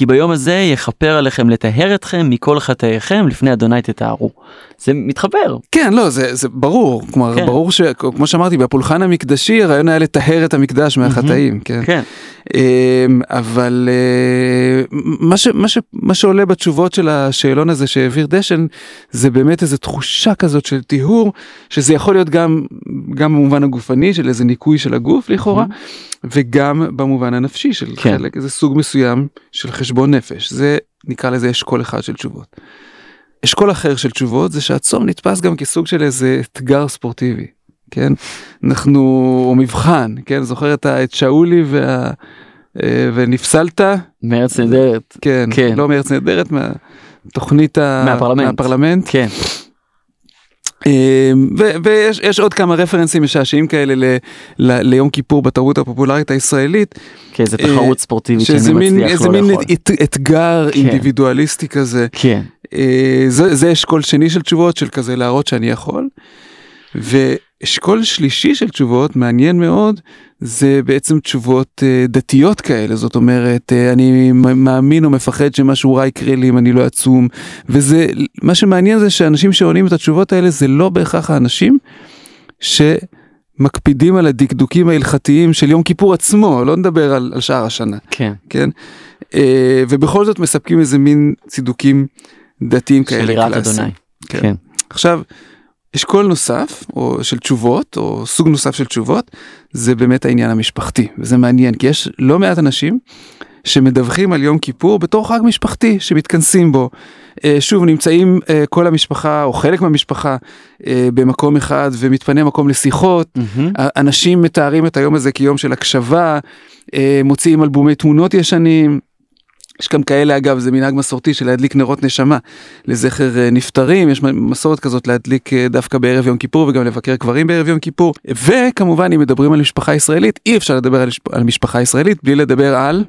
כי ביום הזה יכפר עליכם לטהר אתכם מכל חטאיכם לפני אדוני תטהרו. זה מתחבר כן לא זה זה ברור כלומר כן. ברור שכמו שאמרתי בפולחן המקדשי הרעיון היה לטהר את המקדש מהחטאים כן. כן אמ, אבל אה, מה, ש, מה, ש, מה שעולה בתשובות של השאלון הזה שהעביר דשן זה באמת איזו תחושה כזאת של טיהור שזה יכול להיות גם גם במובן הגופני של איזה ניקוי של הגוף לכאורה וגם במובן הנפשי של כן. חלק איזה סוג מסוים של חשבון נפש זה נקרא לזה אשכול אחד של תשובות. אשכול אחר של תשובות זה שהצום נתפס גם כסוג של איזה אתגר ספורטיבי כן? אנחנו, או מבחן, כן? זוכר את, שאולי וה... אה, ונפסלת? מארץ נהדרת. כן, כן. לא מארץ נהדרת, מהתוכנית. מהפרלמנט. מהפרלמנט. כן. ו- ויש יש עוד כמה רפרנסים משעשעים כאלה ל- ל- ליום כיפור בתרבות הפופולרית הישראלית. כאיזה אה, תחרות ספורטיבית שזה מי מין, מצליח איזה לא מין לאכול. את, אתגר כן. אינדיבידואליסטי כזה. כן. אה, זה, זה אשכול שני של תשובות של כזה להראות שאני יכול. ואשכול שלישי של תשובות מעניין מאוד זה בעצם תשובות אה, דתיות כאלה זאת אומרת אה, אני מאמין או מפחד שמשהו רע יקרה לי אם אני לא עצום וזה מה שמעניין זה שאנשים שעונים את התשובות האלה זה לא בהכרח האנשים שמקפידים על הדקדוקים ההלכתיים של יום כיפור עצמו לא נדבר על, על שאר השנה. כן. כן? אה, ובכל זאת מספקים איזה מין צידוקים דתיים כאלה קלאסיים. אדוני. כן. כן. עכשיו, אשכול נוסף, או של תשובות, או סוג נוסף של תשובות, זה באמת העניין המשפחתי, וזה מעניין, כי יש לא מעט אנשים שמדווחים על יום כיפור בתור חג משפחתי שמתכנסים בו. אה, שוב, נמצאים אה, כל המשפחה, או חלק מהמשפחה, אה, במקום אחד, ומתפנה מקום לשיחות. מהמם. אנשים מתארים את היום הזה כיום של הקשבה, מוציאים אלבומי תמונות ישנים. יש גם כאלה אגב זה מנהג מסורתי של להדליק נרות נשמה. לזכר אה, נפטרים יש מסורת כזאת להדליק אה, דווקא בערב יום כיפור וגם לבקר קברים בערב יום כיפור. וכמובן אם מדברים על משפחה ישראלית אי אפשר לדבר על, על משפחה ישראלית בלי לדבר על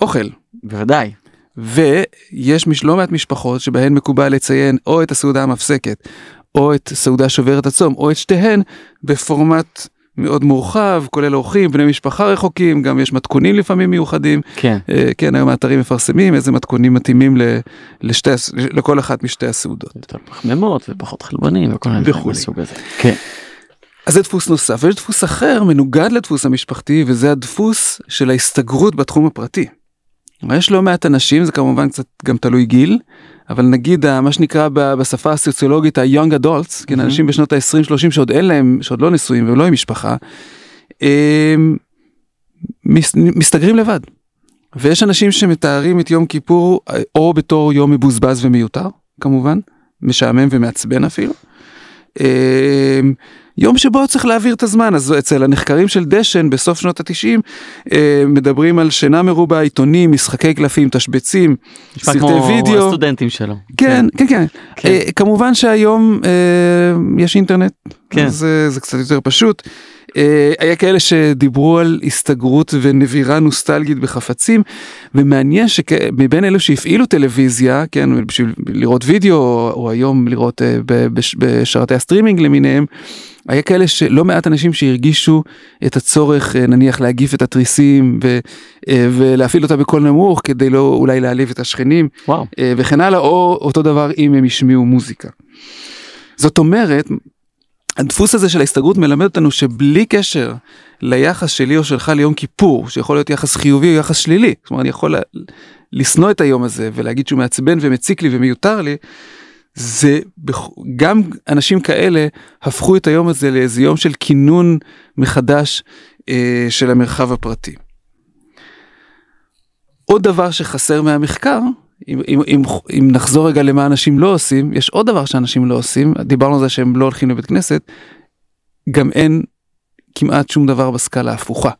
אוכל. בוודאי. ויש לא מעט משפחות שבהן מקובל לציין או את הסעודה המפסקת או את סעודה שוברת הצום או את שתיהן בפורמט מאוד מורחב כולל אורחים בני משפחה רחוקים גם יש מתכונים לפעמים מיוחדים כן. אה, כן היום האתרים מפרסמים איזה מתכונים מתאימים ל, לשתי, לכל אחת משתי הסעודות. יותר פחמימות ופחות חלבונים וכל מיני דברים. מהסוג הזה. כן. אז זה דפוס נוסף ויש דפוס אחר מנוגד לדפוס המשפחתי וזה הדפוס של ההסתגרות בתחום הפרטי. יש לא מעט אנשים זה כמובן קצת גם תלוי גיל אבל נגיד ה- מה שנקרא בשפה הסוציולוגית ה-young adults כן. אנשים בשנות ה-20-30 שעוד אין להם שעוד לא נשואים ולא עם משפחה. מס- מסתגרים לבד. ויש אנשים שמתארים את יום כיפור אה, או בתור יום מבוזבז ומיותר כמובן משעמם ומעצבן אפילו. יום שבו צריך להעביר את הזמן אז אצל הנחקרים של דשן בסוף שנות התשעים אה, מדברים על שינה מרובה עיתונים משחקי קלפים תשבצים סרטי כמו וידאו. הסטודנטים שלו. כן כן כן, כן. אה, כמובן שהיום אה, יש אינטרנט כן. אז אה, זה קצת יותר פשוט. אה, היה כאלה שדיברו על הסתגרות ונבירה נוסטלגית בחפצים ומעניין שמבין אלו שהפעילו טלוויזיה כן בשביל לראות וידאו או, או היום לראות אה, בשירותי הסטרימינג למיניהם. היה כאלה שלא מעט אנשים שהרגישו את הצורך אה, נניח להגיף את התריסים ו, אה, ולהפעיל אותה בקול נמוך כדי לא אולי להעליב את השכנים וואו. אה, וכן הלאה, או אותו דבר אם הם השמיעו מוזיקה. זאת אומרת, הדפוס הזה של ההסתגרות מלמד אותנו שבלי קשר ליחס שלי או שלך ליום כיפור, שיכול להיות יחס חיובי או יחס שלילי, זאת אומרת אני יכול לשנוא את היום הזה ולהגיד שהוא מעצבן ומציק לי ומיותר לי, זה גם אנשים כאלה הפכו את היום הזה לאיזה יום של כינון מחדש אה, של המרחב הפרטי. עוד דבר שחסר מהמחקר, אם, אם, אם, נחזור רגע למה אנשים לא עושים, יש עוד דבר שאנשים לא עושים, דיברנו על זה שהם לא הולכים לבית כנסת, גם אין כמעט שום דבר בסקאלה ההפוכה.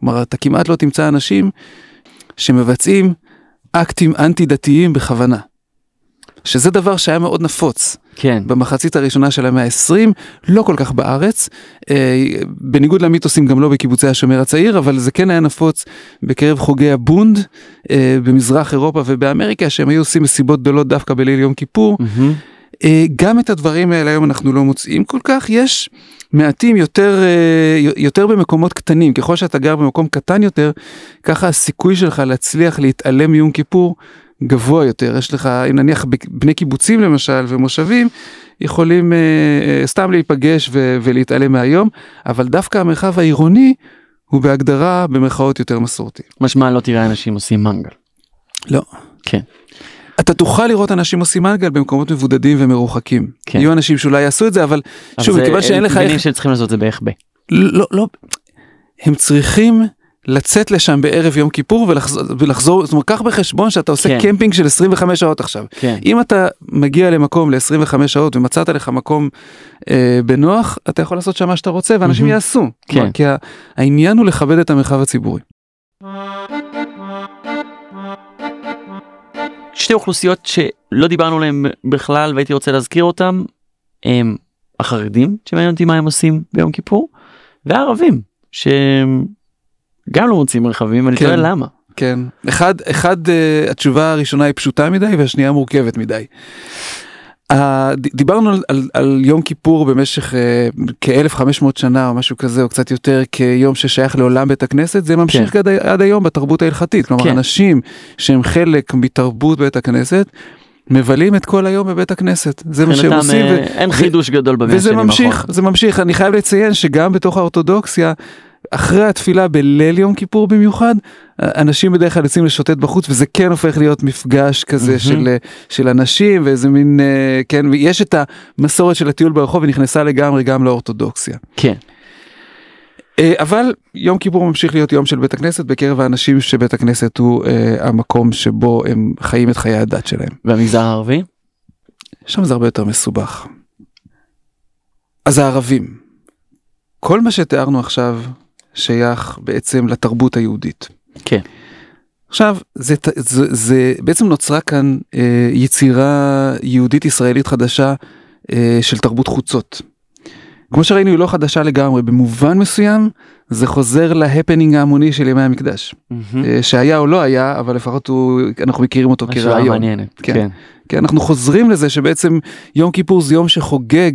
כלומר, אתה כמעט לא תמצא אנשים שמבצעים אקטים אנטי דתיים בכוונה. שזה דבר שהיה מאוד נפוץ כן. במחצית הראשונה של המאה ה-20, לא כל כך בארץ, אה, בניגוד למיתוסים גם לא בקיבוצי השומר הצעיר, אבל זה כן היה נפוץ בקרב חוגי הבונד אה, במזרח אירופה ובאמריקה, שהם היו עושים מסיבות גדולות דווקא בליל יום כיפור. מהמם. אה, גם את הדברים האלה היום אנחנו לא מוצאים כל כך, יש מעטים יותר, אה, יותר במקומות קטנים, ככל שאתה גר במקום קטן יותר, ככה הסיכוי שלך להצליח להתעלם מיום כיפור גבוה יותר. יש לך, אם נניח בני קיבוצים למשל ומושבים, יכולים אה, אה, סתם להיפגש ו- ולהתעלם מהיום, אבל דווקא המרחב העירוני הוא בהגדרה במרכאות יותר מסורתי. משמע לא תראה אנשים עושים מנגל. לא. כן. אתה תוכל לראות אנשים עושים מנגל במקומות מבודדים ומרוחקים. כן. יהיו אנשים שאולי יעשו את זה, אבל אבל שוב, זה- מכיוון שאין לך מבינים איך... שהם צריכים לעשות את זה בערך ב. לא, לא, הם צריכים לצאת לשם בערב יום כיפור ולחזור, ולחזור זאת אומרת, קח בחשבון שאתה עושה כן. קמפינג של 25 שעות עכשיו. כן. אם אתה מגיע למקום ל-25 שעות ומצאת לך מקום אה, בנוח, אתה יכול לעשות שם מה שאתה רוצה ואנשים מהמם. יעשו. כן. כלומר, כי העניין הוא לכבד את המרחב הציבורי. שתי אוכלוסיות שלא דיברנו עליהן בכלל והייתי רוצה להזכיר אותם הם החרדים שמעניין אותי מה הם עושים ביום כיפור והערבים שהם גם לא מוצאים רכבים ואני כן. תוהה למה. כן. אחד, אחד, אה, התשובה הראשונה היא פשוטה מדי והשנייה מורכבת מדי. אה, דיברנו על, על, על יום כיפור במשך אה, כ-1500 שנה או משהו כזה או קצת יותר כיום ששייך לעולם בית הכנסת זה ממשיך כן. עד, עד היום בתרבות ההלכתית כלומר כן. אנשים שהם חלק מתרבות בית הכנסת מבלים את כל היום בבית הכנסת זה מה שהם עושים. אין ו- חידוש גדול במאה וזה ממשיך. זה ממשיך אני חייב לציין שגם בתוך האורתודוקסיה אחרי התפילה בליל יום כיפור במיוחד אנשים בדרך כלל יוצאים לשוטט בחוץ וזה כן הופך להיות מפגש כזה מהמם. של של אנשים ואיזה מין אה, כן יש את המסורת של הטיול ברחוב ונכנסה לגמרי גם לאורתודוקסיה. כן. אה, אבל יום כיפור ממשיך להיות יום של בית הכנסת בקרב האנשים שבית הכנסת הוא אה, המקום שבו הם חיים את חיי הדת שלהם. והמגזר הערבי? שם זה הרבה יותר מסובך. אז הערבים, כל מה שתיארנו עכשיו שייך בעצם לתרבות היהודית. כן. עכשיו, זה, זה, זה בעצם נוצרה כאן אה, יצירה יהודית ישראלית חדשה אה, של תרבות חוצות. כמו שראינו היא לא חדשה לגמרי, במובן מסוים זה חוזר להפנינג ההמוני של ימי המקדש. אה, שהיה או לא היה, אבל לפחות הוא, אנחנו מכירים אותו כרעיון. כן. כן. כי אנחנו חוזרים לזה שבעצם יום כיפור זה יום שחוגג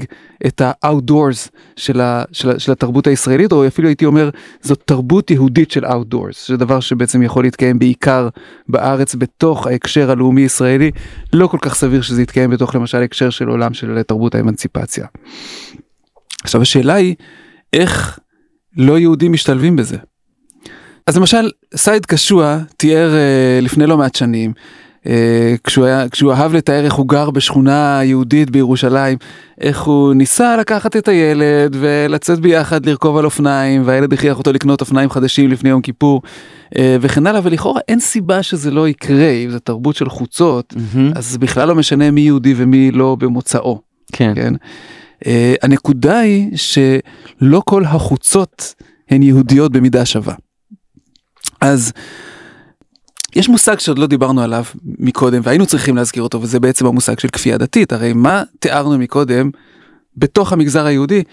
את ה-outdoors של, ה, של, ה- של התרבות הישראלית, או אפילו הייתי אומר, זאת תרבות יהודית של outdoors, שזה דבר שבעצם יכול להתקיים בעיקר בארץ בתוך ההקשר הלאומי ישראלי, לא כל כך סביר שזה יתקיים בתוך למשל הקשר של עולם של תרבות האמנציפציה. עכשיו השאלה היא, איך לא יהודים משתלבים בזה? אז למשל, סייד קשוע תיאר אה, לפני לא מעט שנים, כשהוא, היה, כשהוא אהב לתאר איך הוא גר בשכונה יהודית בירושלים, איך הוא ניסה לקחת את הילד ולצאת ביחד לרכוב על אופניים, והילד הכריח אותו לקנות אופניים חדשים לפני יום כיפור, אה, וכן הלאה, ולכאורה אין סיבה שזה לא יקרה, אם זו תרבות של חוצות, מהמם. אז בכלל לא משנה מי יהודי ומי לא במוצאו. כן. כן? Uh, הנקודה היא שלא כל החוצות הן יהודיות במידה שווה. אז יש מושג שעוד לא דיברנו עליו מקודם והיינו צריכים להזכיר אותו וזה בעצם המושג של כפייה דתית הרי מה תיארנו מקודם בתוך המגזר היהודי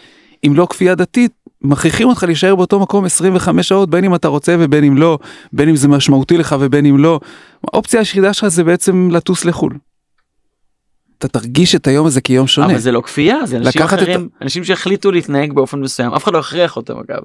אם לא כפייה דתית מכריחים אותך להישאר באותו מקום 25 שעות בין אם אתה רוצה ובין אם לא בין אם זה משמעותי לך ובין אם לא. האופציה היחידה שלך זה בעצם לטוס לחו"ל. אתה תרגיש את היום הזה כיום שונה. אבל זה לא כפייה זה אנשים לקחת את אחרים אנשים שהחליטו להתנהג באופן מסוים אף אחד לא הכריח אותם אגב.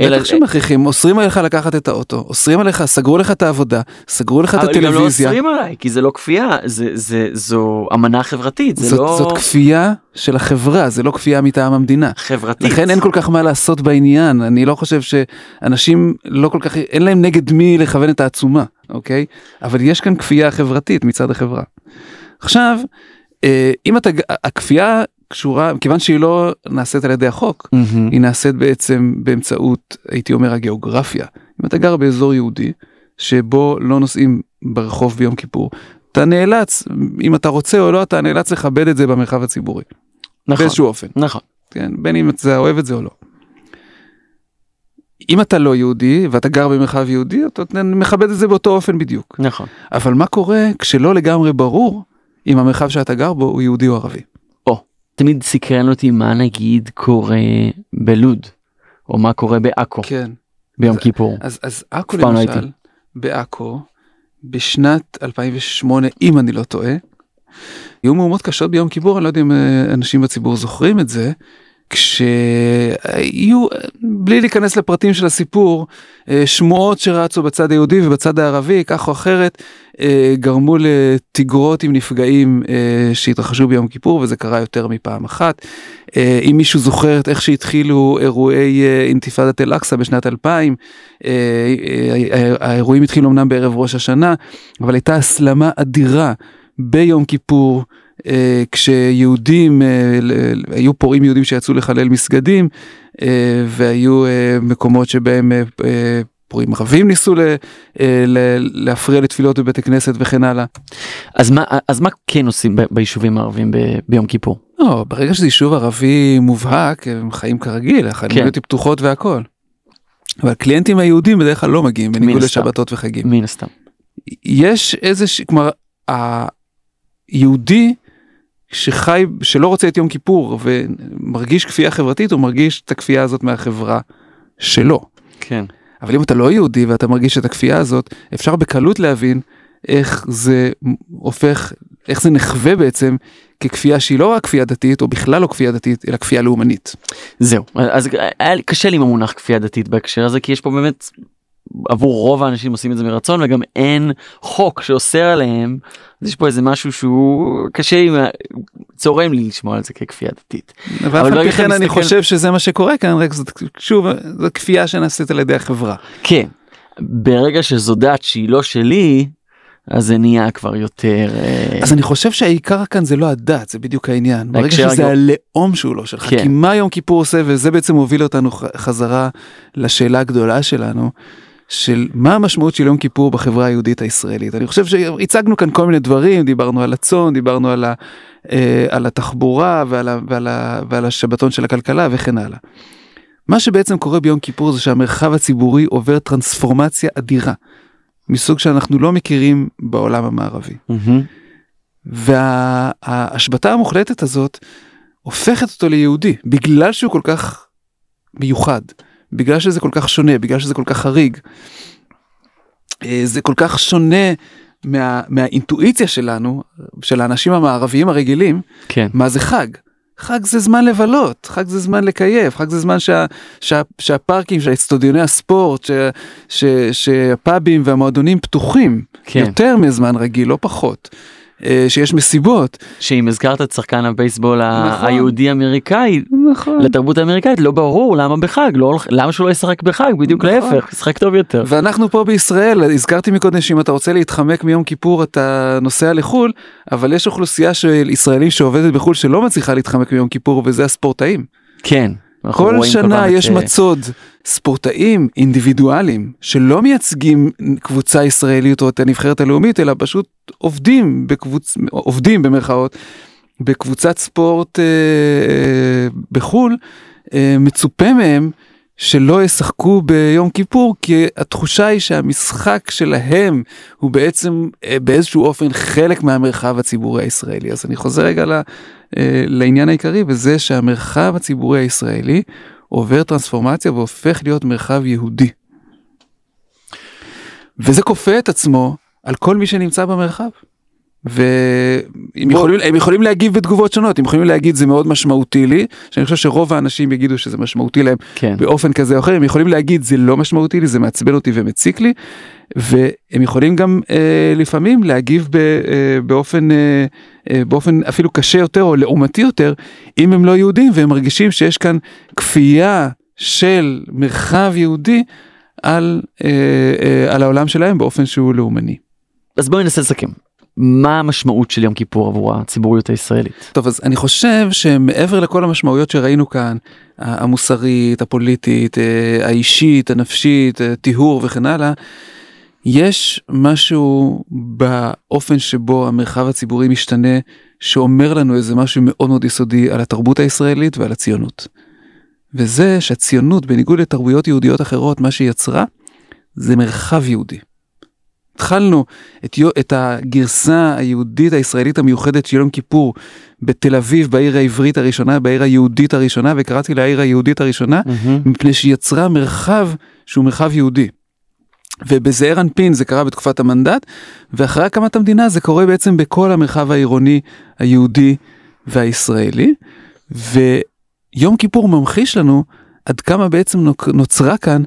אלא- שמכריחים, אוסרים עליך לקחת את האוטו, אוסרים עליך, סגרו לך את העבודה, סגרו לך את אבל גם לא הטלוויזיה. אוסרים עליי כי זה לא כפייה זה זה זו אמנה חברתית זה זאת, לא זאת כפייה של החברה, זה לא כפייה מטעם המדינה. חברתית. לכן אין כל כך מה לעשות בעניין, אני לא חושב שאנשים לא כל כך, אין להם נגד מי לכוון את העצומה, אוקיי? אבל יש כאן כפייה חברתית מצד החברה. עכשיו, אם אתה, הכפייה קשורה, כיוון שהיא לא נעשית על ידי החוק, מהמם. היא נעשית בעצם באמצעות, הייתי אומר, הגיאוגרפיה. אם אתה גר באזור יהודי, שבו לא נוסעים ברחוב ביום כיפור, אתה נאלץ, אם אתה רוצה או לא, אתה נאלץ לכבד את זה במרחב הציבורי. נכון. באיזשהו אופן. נכון. כן, בין אם אתה אוהב את זה או לא. אם אתה לא יהודי ואתה גר במרחב יהודי, אתה מכבד את זה באותו אופן בדיוק. נכון. אבל מה קורה כשלא לגמרי ברור אם המרחב שאתה גר בו הוא יהודי או ערבי? תמיד סקרן אותי מה נגיד קורה בלוד או מה קורה בעכו כן. ביום אז- כיפור. אז, אז עכו לא למשל, הייתי. בעכו, בשנת 2008, אם אני לא טועה, היו מהומות קשות ביום כיפור, אני לא יודע אם אה, אנשים בציבור זוכרים את זה, כשהיו, בלי להיכנס לפרטים של הסיפור, אה, שמועות שרצו בצד היהודי ובצד הערבי, כך או אחרת, אה, גרמו לתגרות עם נפגעים אה, שהתרחשו ביום כיפור, וזה קרה יותר מפעם אחת. אם מישהו זוכר את איך שהתחילו אירועי אינתיפאדת אל-אקצא בשנת 2000, אה, אה, האירועים התחילו אמנם בערב ראש השנה, אבל הייתה הסלמה אדירה ביום כיפור. אה, כשיהודים, אה, היו פורעים יהודים שיצאו לחלל מסגדים, אה, והיו מקומות שבהם פורעים ערבים ניסו ל, ל, להפריע לתפילות בבית הכנסת וכן הלאה. אז מה, אז מה כן עושים ב- ביישובים הערבים ב- ביום כיפור? לא, ברגע שזה יישוב ערבי מובהק, הם חיים כרגיל, החנויות כן. פתוחות והכל. אבל קליינטים היהודים בדרך כלל לא מגיעים, בניגוד. לשבתות וחגים. מן הסתם. יש איזה, ש... כלומר, היהודי שחי, שלא רוצה את יום כיפור ומרגיש כפייה חברתית, הוא מרגיש את הכפייה הזאת מהחברה שלו. כן. אבל אם אתה לא יהודי ואתה מרגיש את הכפייה הזאת, אפשר בקלות להבין איך זה הופך, איך זה נחווה בעצם ככפייה שהיא לא רק כפייה דתית, או בכלל לא כפייה דתית, אלא כפייה לאומנית. זהו, אז היה קשה לי עם המונח כפייה דתית בהקשר הזה, כי יש פה באמת, עבור רוב האנשים עושים את זה מרצון, וגם אין חוק שאוסר עליהם, אז יש פה איזה משהו שהוא קשה עם, צורם לי לשמוע על זה ככפייה דתית. ואף אבל על פי כן אני מסתכל- חושב שזה מה שקורה כאן, רק זאת, שוב, זו כפייה שנעשית על ידי החברה. כן, ברגע שזו דת שהיא לא שלי, אז זה נהיה כבר יותר... אה, אז אני חושב שהעיקר כאן זה לא הדת, זה בדיוק העניין. ברגע שזה הלאום שהוא לא שלך, כן. כי מה יום כיפור עושה, וזה בעצם מוביל אותנו חזרה לשאלה הגדולה שלנו, של מה המשמעות של יום כיפור בחברה היהודית הישראלית. אני חושב שהצגנו כאן כל מיני דברים, דיברנו על הצאן, דיברנו על, ה, אה, על התחבורה ועל, ה, ועל, ה, ועל השבתון של הכלכלה וכן הלאה. מה שבעצם קורה ביום כיפור זה שהמרחב הציבורי עובר טרנספורמציה אדירה, מסוג שאנחנו לא מכירים בעולם המערבי. מהמם. וההשבתה המוחלטת הזאת הופכת אותו ליהודי בגלל שהוא כל כך מיוחד, בגלל שזה כל כך שונה, בגלל שזה כל כך חריג. אה, זה כל כך שונה מה, מהאינטואיציה שלנו, של האנשים המערביים הרגילים, כן. מה זה חג. חג זה זמן לבלות, חג זה זמן לקייף, חג זה זמן שה, שה, שהפארקים, שהאצטדיוני הספורט, ש, ש, שהפאבים והמועדונים פתוחים, כן. יותר מזמן רגיל, לא פחות. אה, שיש מסיבות. שאם הזכרת את שחקן הבייסבול נכון. היהודי אמריקאי נכון. לתרבות האמריקאית לא ברור למה בחג לא למה שהוא לא ישחק בחג בדיוק נכון. להפך ישחק טוב יותר. ואנחנו פה בישראל, הזכרתי מקודם שאם אתה רוצה להתחמק מיום כיפור אתה נוסע לחו"ל, אבל יש אוכלוסייה של ישראלים שעובדת בחו"ל שלא מצליחה להתחמק מיום כיפור וזה הספורטאים. כן. כל שנה פעם את, יש אה, מצוד. ספורטאים אינדיבידואלים שלא מייצגים קבוצה ישראלית או את הנבחרת הלאומית אלא פשוט עובדים בקבוצ... עובדים במרכאות בקבוצת ספורט אה, אה, בחו"ל אה, מצופה מהם שלא ישחקו ביום כיפור כי התחושה היא שהמשחק שלהם הוא בעצם אה, באיזשהו אופן חלק מהמרחב הציבורי הישראלי. אז אני חוזר רגע לעניין העיקרי וזה שהמרחב הציבורי הישראלי עובר טרנספורמציה והופך להיות מרחב יהודי. וזה כופה את עצמו על כל מי שנמצא במרחב. והם יכולים, הם יכולים להגיב בתגובות שונות, הם יכולים להגיד זה מאוד משמעותי לי, שאני חושב שרוב האנשים יגידו שזה משמעותי להם כן. באופן כזה או אחר, הם יכולים להגיד זה לא משמעותי לי, זה מעצבן אותי ומציק לי, והם יכולים גם אה, לפעמים להגיב ב, אה, באופן, אה, אה, באופן אפילו קשה יותר או לעומתי יותר, אם הם לא יהודים והם מרגישים שיש כאן כפייה של מרחב יהודי על, אה, אה, על העולם שלהם באופן שהוא לאומני. אז בואי ננסה לסכם. מה המשמעות של יום כיפור עבור הציבוריות הישראלית? טוב אז אני חושב שמעבר לכל המשמעויות שראינו כאן המוסרית הפוליטית אה, האישית הנפשית אה, טיהור וכן הלאה. יש משהו באופן שבו המרחב הציבורי משתנה שאומר לנו איזה משהו מאוד מאוד יסודי על התרבות הישראלית ועל הציונות. וזה שהציונות בניגוד לתרבויות יהודיות אחרות מה שהיא יצרה זה מרחב יהודי. התחלנו את, את הגרסה היהודית הישראלית המיוחדת של יום כיפור בתל אביב בעיר העברית הראשונה בעיר היהודית הראשונה וקראתי לה העיר היהודית הראשונה מפני שהיא יצרה מרחב שהוא מרחב יהודי. ובזעיר אנפין זה קרה בתקופת המנדט ואחרי הקמת המדינה זה קורה בעצם בכל המרחב העירוני היהודי והישראלי ויום כיפור ממחיש לנו עד כמה בעצם נוצרה כאן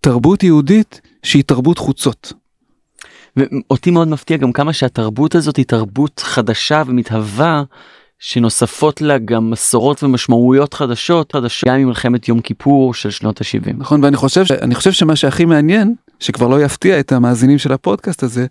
תרבות יהודית שהיא תרבות חוצות. ואותי מאוד מפתיע גם כמה שהתרבות הזאת היא תרבות חדשה ומתהווה שנוספות לה גם מסורות ומשמעויות חדשות חדשות גם ממלחמת יום כיפור של שנות ה-70. נכון ואני חושב אני חושב שמה שהכי מעניין שכבר לא יפתיע את המאזינים של הפודקאסט הזה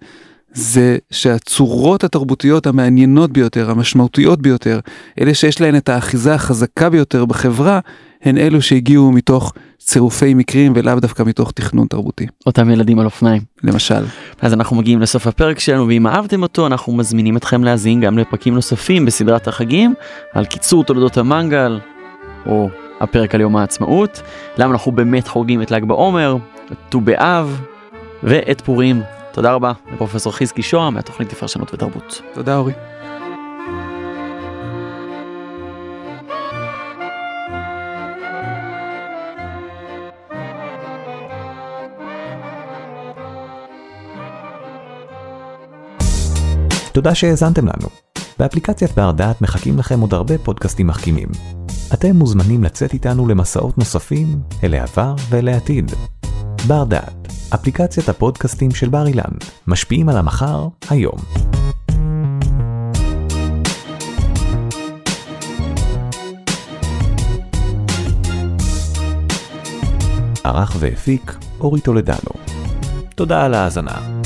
זה שהצורות התרבותיות המעניינות ביותר המשמעותיות ביותר אלה שיש להן את האחיזה החזקה ביותר בחברה הן אלו שהגיעו מתוך צירופי מקרים ולאו דווקא מתוך תכנון תרבותי, אותם ילדים על אופניים. למשל. אז אנחנו מגיעים לסוף הפרק שלנו ואם אהבתם אותו אנחנו מזמינים אתכם להאזין גם לפרקים נוספים בסדרת החגים על קיצור תולדות המנגל או הפרק על יום העצמאות, למה אנחנו באמת חוגגים את ל"ג בעומר, את ט"ו באב ואת פורים. תודה רבה לפרופסור חזקי שוהם מהתוכנית לפרשנות ותרבות. תודה אורי. תודה שהאזנתם לנו. באפליקציית בר דעת מחכים לכם עוד הרבה פודקאסטים מחכימים. אתם מוזמנים לצאת איתנו למסעות נוספים אל העבר ואל העתיד. בר דעת, אפליקציית הפודקאסטים של בר אילן, משפיעים על המחר, היום. ערך והפיק אורי טולדנו. תודה על ההאזנה.